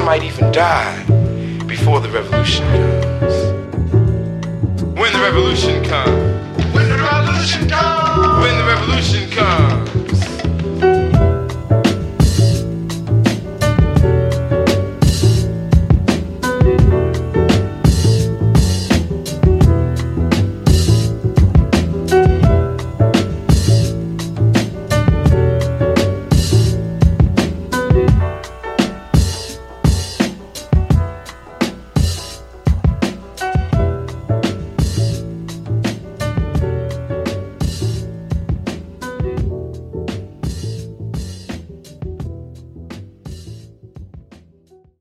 might even die before the revolution comes. When the revolution comes.